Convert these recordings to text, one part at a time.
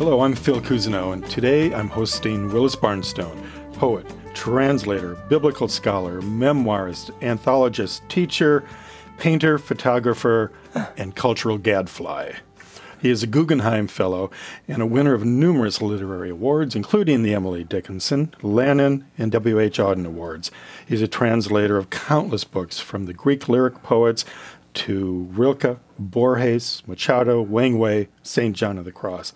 Hello, I'm Phil Cousineau, and today I'm hosting Willis Barnstone, poet, translator, biblical scholar, memoirist, anthologist, teacher, painter, photographer, and cultural gadfly. He is a Guggenheim Fellow and a winner of numerous literary awards, including the Emily Dickinson, Lannan, and W.H. Auden Awards. He's a translator of countless books, from the Greek lyric poets to Rilke, Borges, Machado, Wang Wei, St. John of the Cross.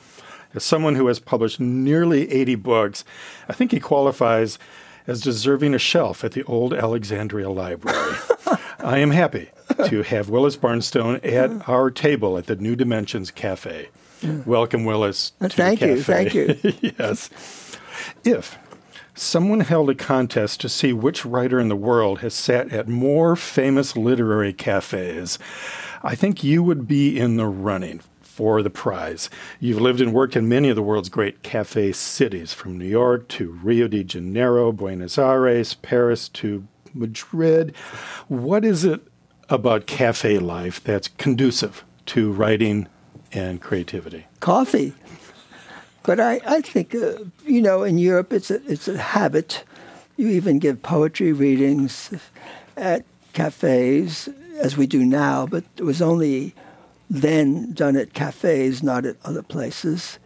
As someone who has published nearly 80 books, I think he qualifies as deserving a shelf at the old Alexandria Library. I am happy to have Willis Barnstone at our table at the New Dimensions Cafe. Mm. Welcome, Willis. Uh, thank you. Thank you. yes. If someone held a contest to see which writer in the world has sat at more famous literary cafes, I think you would be in the running for the prize. You've lived and worked in many of the world's great cafe cities, from New York to Rio de Janeiro, Buenos Aires, Paris to Madrid. What is it about cafe life that's conducive to writing and creativity? Coffee. But I, I think, uh, you know, in Europe it's a, it's a habit. You even give poetry readings at cafes, as we do now, but it was only then done at cafes, not at other places.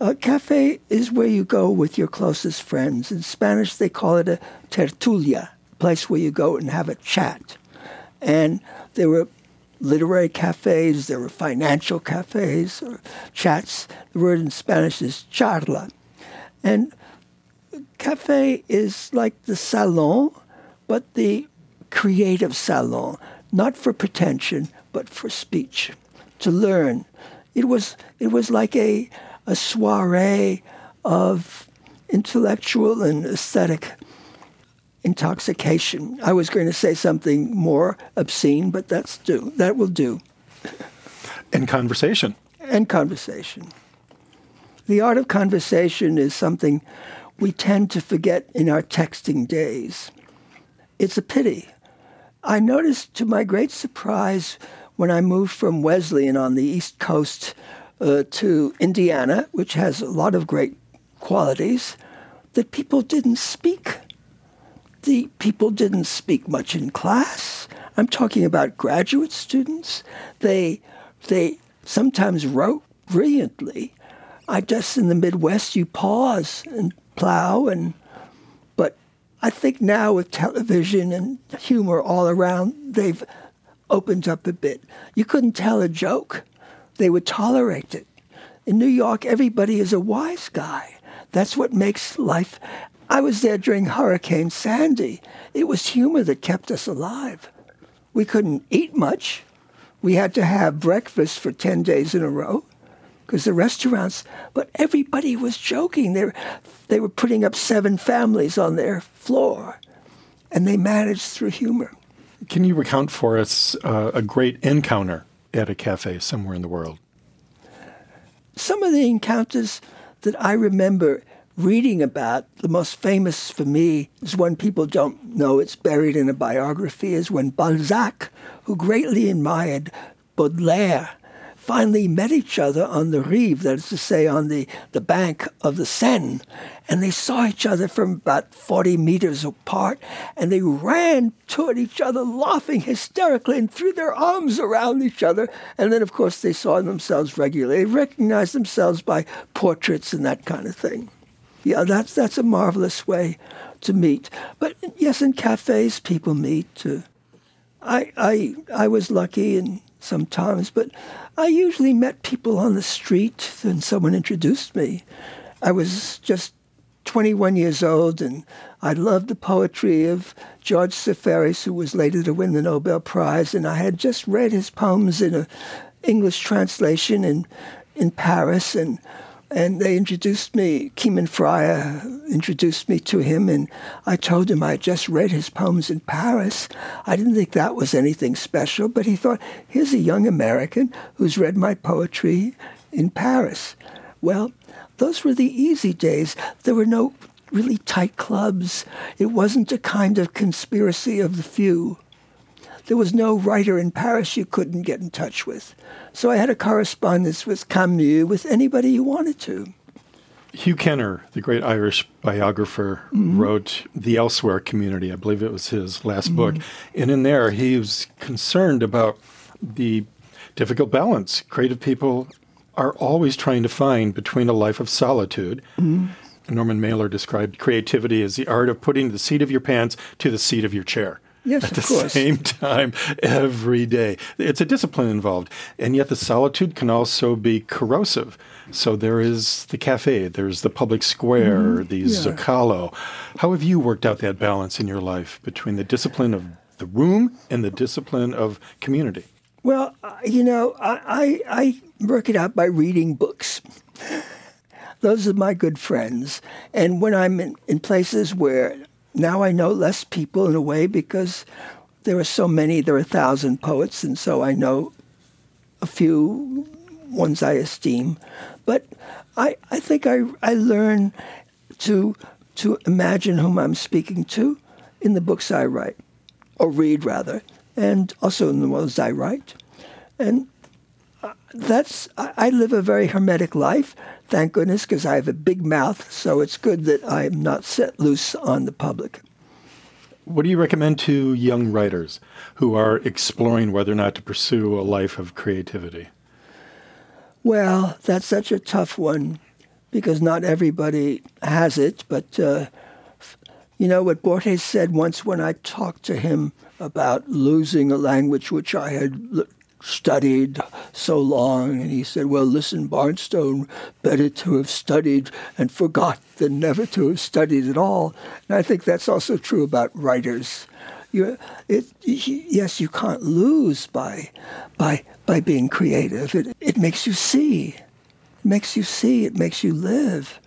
A cafe is where you go with your closest friends. In Spanish, they call it a tertulia, place where you go and have a chat. And there were literary cafes, there were financial cafes, or chats. The word in Spanish is charla. And cafe is like the salon, but the creative salon, not for pretension, but for speech to learn. It was it was like a a soiree of intellectual and aesthetic intoxication. I was going to say something more obscene, but that's do that will do. And conversation. And conversation. The art of conversation is something we tend to forget in our texting days. It's a pity. I noticed to my great surprise when I moved from Wesleyan on the East Coast uh, to Indiana, which has a lot of great qualities, that people didn't speak. The people didn't speak much in class. I'm talking about graduate students. They, they sometimes wrote brilliantly. I guess in the Midwest you pause and plow and but I think now with television and humor all around, they've opened up a bit. You couldn't tell a joke, they would tolerate it. In New York, everybody is a wise guy. That's what makes life. I was there during Hurricane Sandy. It was humor that kept us alive. We couldn't eat much. We had to have breakfast for 10 days in a row because the restaurants, but everybody was joking. They were, they were putting up seven families on their floor, and they managed through humor. Can you recount for us uh, a great encounter at a cafe somewhere in the world? Some of the encounters that I remember reading about, the most famous for me is one people don't know, it's buried in a biography, is when Balzac, who greatly admired Baudelaire, finally met each other on the Rive, that is to say, on the, the bank of the Seine. And they saw each other from about 40 meters apart, and they ran toward each other, laughing hysterically, and threw their arms around each other. And then, of course, they saw themselves regularly, they recognized themselves by portraits and that kind of thing. Yeah, that's, that's a marvelous way to meet. But yes, in cafes, people meet. too. I, I, I was lucky and sometimes, but I usually met people on the street and someone introduced me. I was just 21 years old and I loved the poetry of George Seferis, who was later to win the Nobel Prize, and I had just read his poems in a English translation in in Paris, and and they introduced me. Kimon Friar introduced me to him, and I told him I had just read his poems in Paris. I didn't think that was anything special, but he thought, here's a young American who's read my poetry in Paris. Well, those were the easy days. There were no really tight clubs. It wasn't a kind of conspiracy of the few. There was no writer in Paris you couldn't get in touch with. So I had a correspondence with Camus, with anybody you wanted to. Hugh Kenner, the great Irish biographer, mm-hmm. wrote The Elsewhere Community. I believe it was his last mm-hmm. book. And in there, he was concerned about the difficult balance creative people are always trying to find between a life of solitude. Mm-hmm. Norman Mailer described creativity as the art of putting the seat of your pants to the seat of your chair. Yes, at the course. same time every day. It's a discipline involved. And yet the solitude can also be corrosive. So there is the cafe, there's the public square, mm-hmm. the yeah. Zocalo. How have you worked out that balance in your life between the discipline of the room and the discipline of community? Well, uh, you know, I, I, I work it out by reading books. Those are my good friends. And when I'm in, in places where now I know less people in a way because there are so many, there are a thousand poets, and so I know a few ones I esteem. But I, I think I, I learn to, to imagine whom I'm speaking to in the books I write, or read rather, and also in the ones I write. And uh, that's, I, I live a very hermetic life thank goodness, because I have a big mouth, so it's good that I'm not set loose on the public. What do you recommend to young writers who are exploring whether or not to pursue a life of creativity? Well, that's such a tough one because not everybody has it. But, uh, you know, what Borges said once when I talked to him about losing a language which I had studied so long. And he said, Well, listen, Barnstone, better to have studied and forgot than never to have studied at all. And I think that's also true about writers. it, yes, you can't lose by, by, by being creative. It, it makes you see. It makes you see. It makes you live.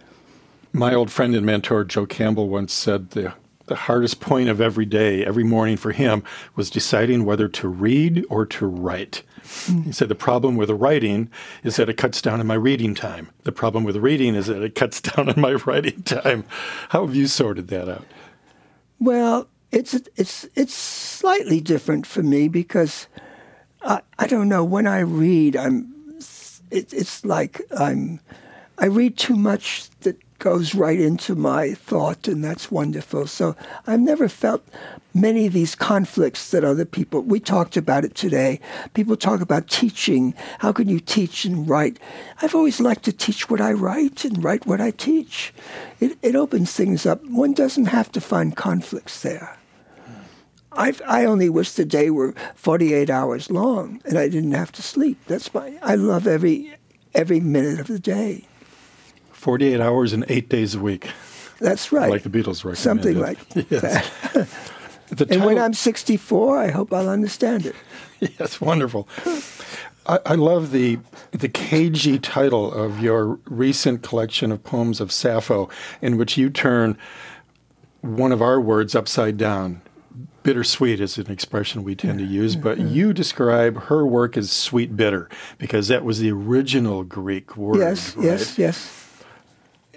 My old friend and mentor, Joe Campbell, once said the the hardest point of every day, every morning for him, was deciding whether to read or to write. He said, The problem with the writing is that it cuts down on my reading time. The problem with reading is that it cuts down on my writing time. How have you sorted that out? Well, it's, it's, it's slightly different for me because I, I don't know. When I read, I'm, it, it's like I'm, I read too much that goes right into my thought, and that's wonderful. So I've never felt many of these conflicts that other people, we talked about it today. People talk about teaching. How can you teach and write? I've always liked to teach what I write and write what I teach. It, it opens things up. One doesn't have to find conflicts there. i I only wish the day were 48 hours long and I didn't have to sleep. That's my, I love every, every minute of the day. 48 hours and eight days a week. That's right. Like the Beatles recommended. Something like yes. that. and when I'm 64, I hope I'll understand it. yes, wonderful. I, I, love the the cagey title of your recent collection of poems of Sappho, in which you turn one of our words upside down. Bittersweet is an expression we tend to use, but mm-hmm. you describe her work as sweet bitter because that was the original Greek word. Yes, right? yes, yes.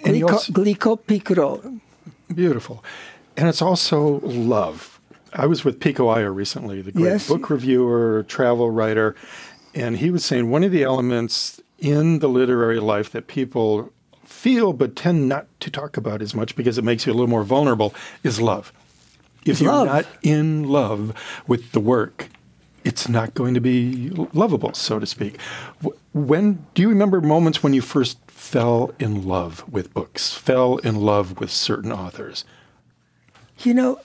Glyco, Glyco Beautiful. And it's also love. I was with Pico Iyer recently, the great yes. book reviewer, travel writer, and he was saying one of the elements in the literary life that people feel but tend not to talk about as much because it makes you a little more vulnerable is love. If you're love. not in love with the work, it's not going to be lovable, so to speak. When do you remember moments when you first fell in love with books, fell in love with certain authors? You know,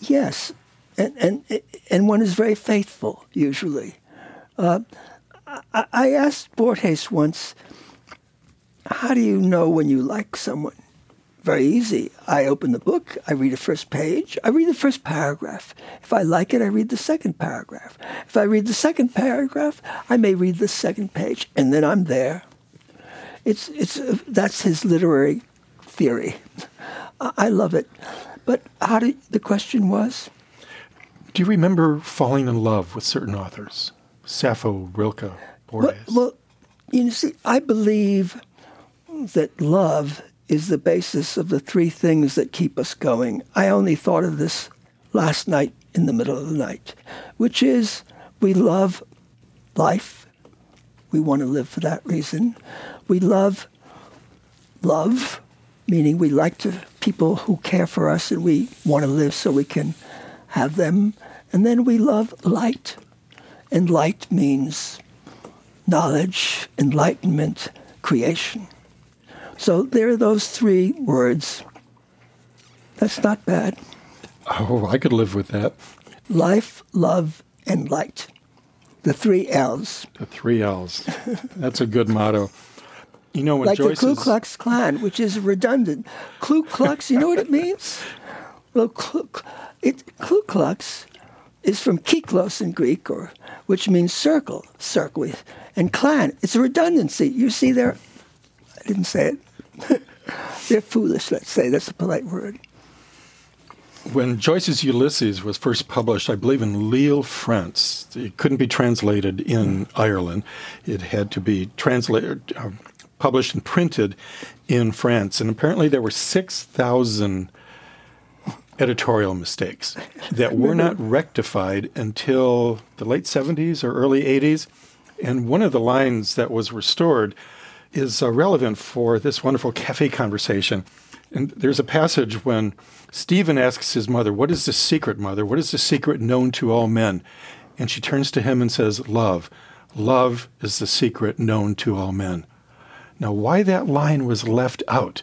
yes, and and and one is very faithful usually. Uh, I, I asked Borges once, "How do you know when you like someone very easy. I open the book, I read the first page, I read the first paragraph. If I like it, I read the second paragraph. If I read the second paragraph, I may read the second page, and then I'm there. It's, it's, uh, that's his literary theory. I love it. But how did the question was? Do you remember falling in love with certain authors? Sappho, Rilke, Borges? Well, well, you see, I believe that love is the basis of the three things that keep us going. I only thought of this last night in the middle of the night, which is we love life. We want to live for that reason. We love love, meaning we like to people who care for us and we want to live so we can have them. And then we love light. And light means knowledge, enlightenment, creation. So there are those three words. That's not bad. Oh, I could live with that. Life, love, and light. The three L's. The three L's. That's a good motto. You know, when like Joyce's... the Ku Klux Klan, which is redundant. Ku Klux, you know what it means? Well, Ku, it, Ku Klux is from kiklos in Greek, or which means circle, circle, and clan. It's a redundancy. You see there. I didn't say it. They're foolish. Let's say that's a polite word. When Joyce's Ulysses was first published, I believe in Lille, France, it couldn't be translated in Ireland. It had to be translated, uh, published, and printed in France. And apparently, there were six thousand editorial mistakes that were not rectified until the late 70s or early 80s. And one of the lines that was restored is uh, relevant for this wonderful cafe conversation. And there's a passage when Stephen asks his mother, What is the secret, mother? What is the secret known to all men? And she turns to him and says, Love. Love is the secret known to all men. Now, why that line was left out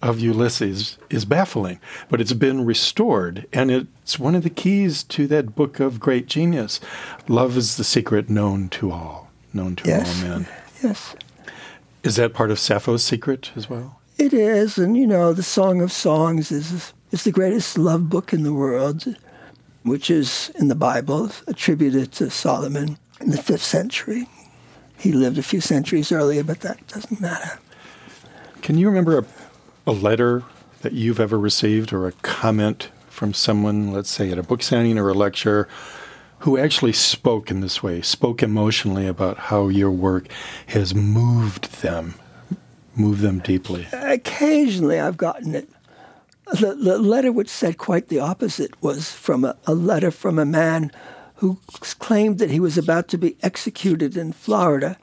of Ulysses is baffling, but it's been restored, and it's one of the keys to that book of great genius. Love is the secret known to all, known to yes. all men. Yes. Is that part of Sappho's secret as well? It is, and you know, the Song of Songs is is the greatest love book in the world, which is in the Bible, attributed to Solomon in the fifth century. He lived a few centuries earlier, but that doesn't matter. Can you remember a a letter that you've ever received or a comment from someone, let's say at a book signing or a lecture, who actually spoke in this way, spoke emotionally about how your work has moved them, moved them deeply? Occasionally I've gotten it. The, the letter which said quite the opposite was from a, a letter from a man who claimed that he was about to be executed in Florida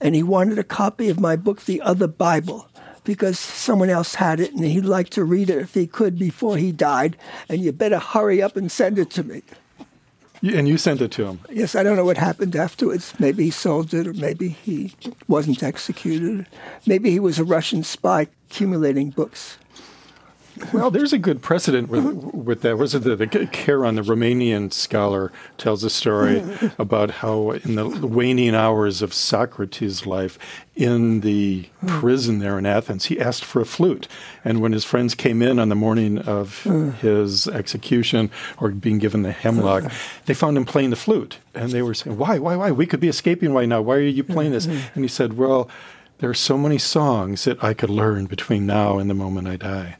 and he wanted a copy of my book, The Other Bible because someone else had it and he'd like to read it if he could before he died, and you better hurry up and send it to me. And you sent it to him? Yes, I don't know what happened afterwards. Maybe he sold it, or maybe he wasn't executed. Maybe he was a Russian spy accumulating books. Well, there's a good precedent with, with that. Was it the, the Cioran, the Romanian scholar, tells a story mm-hmm. about how in the waning hours of Socrates' life in the mm. prison there in Athens, he asked for a flute. And when his friends came in on the morning of mm. his execution or being given the hemlock, mm-hmm. they found him playing the flute. And they were saying, Why, why, why? We could be escaping right now. Why are you playing this? Mm-hmm. And he said, Well, there are so many songs that I could learn between now and the moment I die.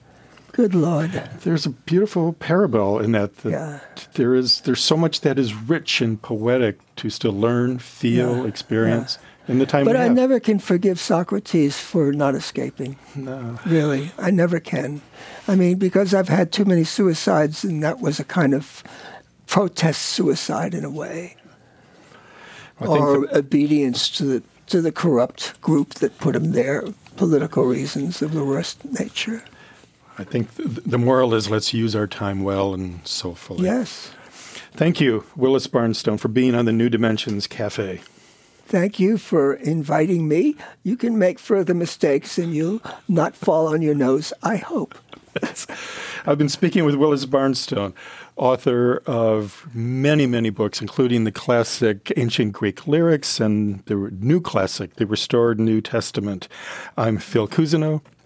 Good Lord. There's a beautiful parable in that. that Yeah. There is there's so much that is rich and poetic to still learn, feel, Yeah, experience in the time But I have. never can forgive Socrates for not escaping. No. Really, I never can. I mean, because I've had too many suicides, and that was a kind of protest suicide in a way, or the- obedience to the to the corrupt group that put him there, political reasons of the worst nature. I think th- the moral is let's use our time well and soulfully. Yes. Thank you, Willis Barnstone, for being on the New Dimensions Cafe. Thank you for inviting me. You can make further mistakes and you'll not fall on your nose, I hope. I've been speaking with Willis Barnstone, author of many, many books, including the classic Ancient Greek Lyrics and the new classic, the Restored New Testament. I'm Phil Cousineau.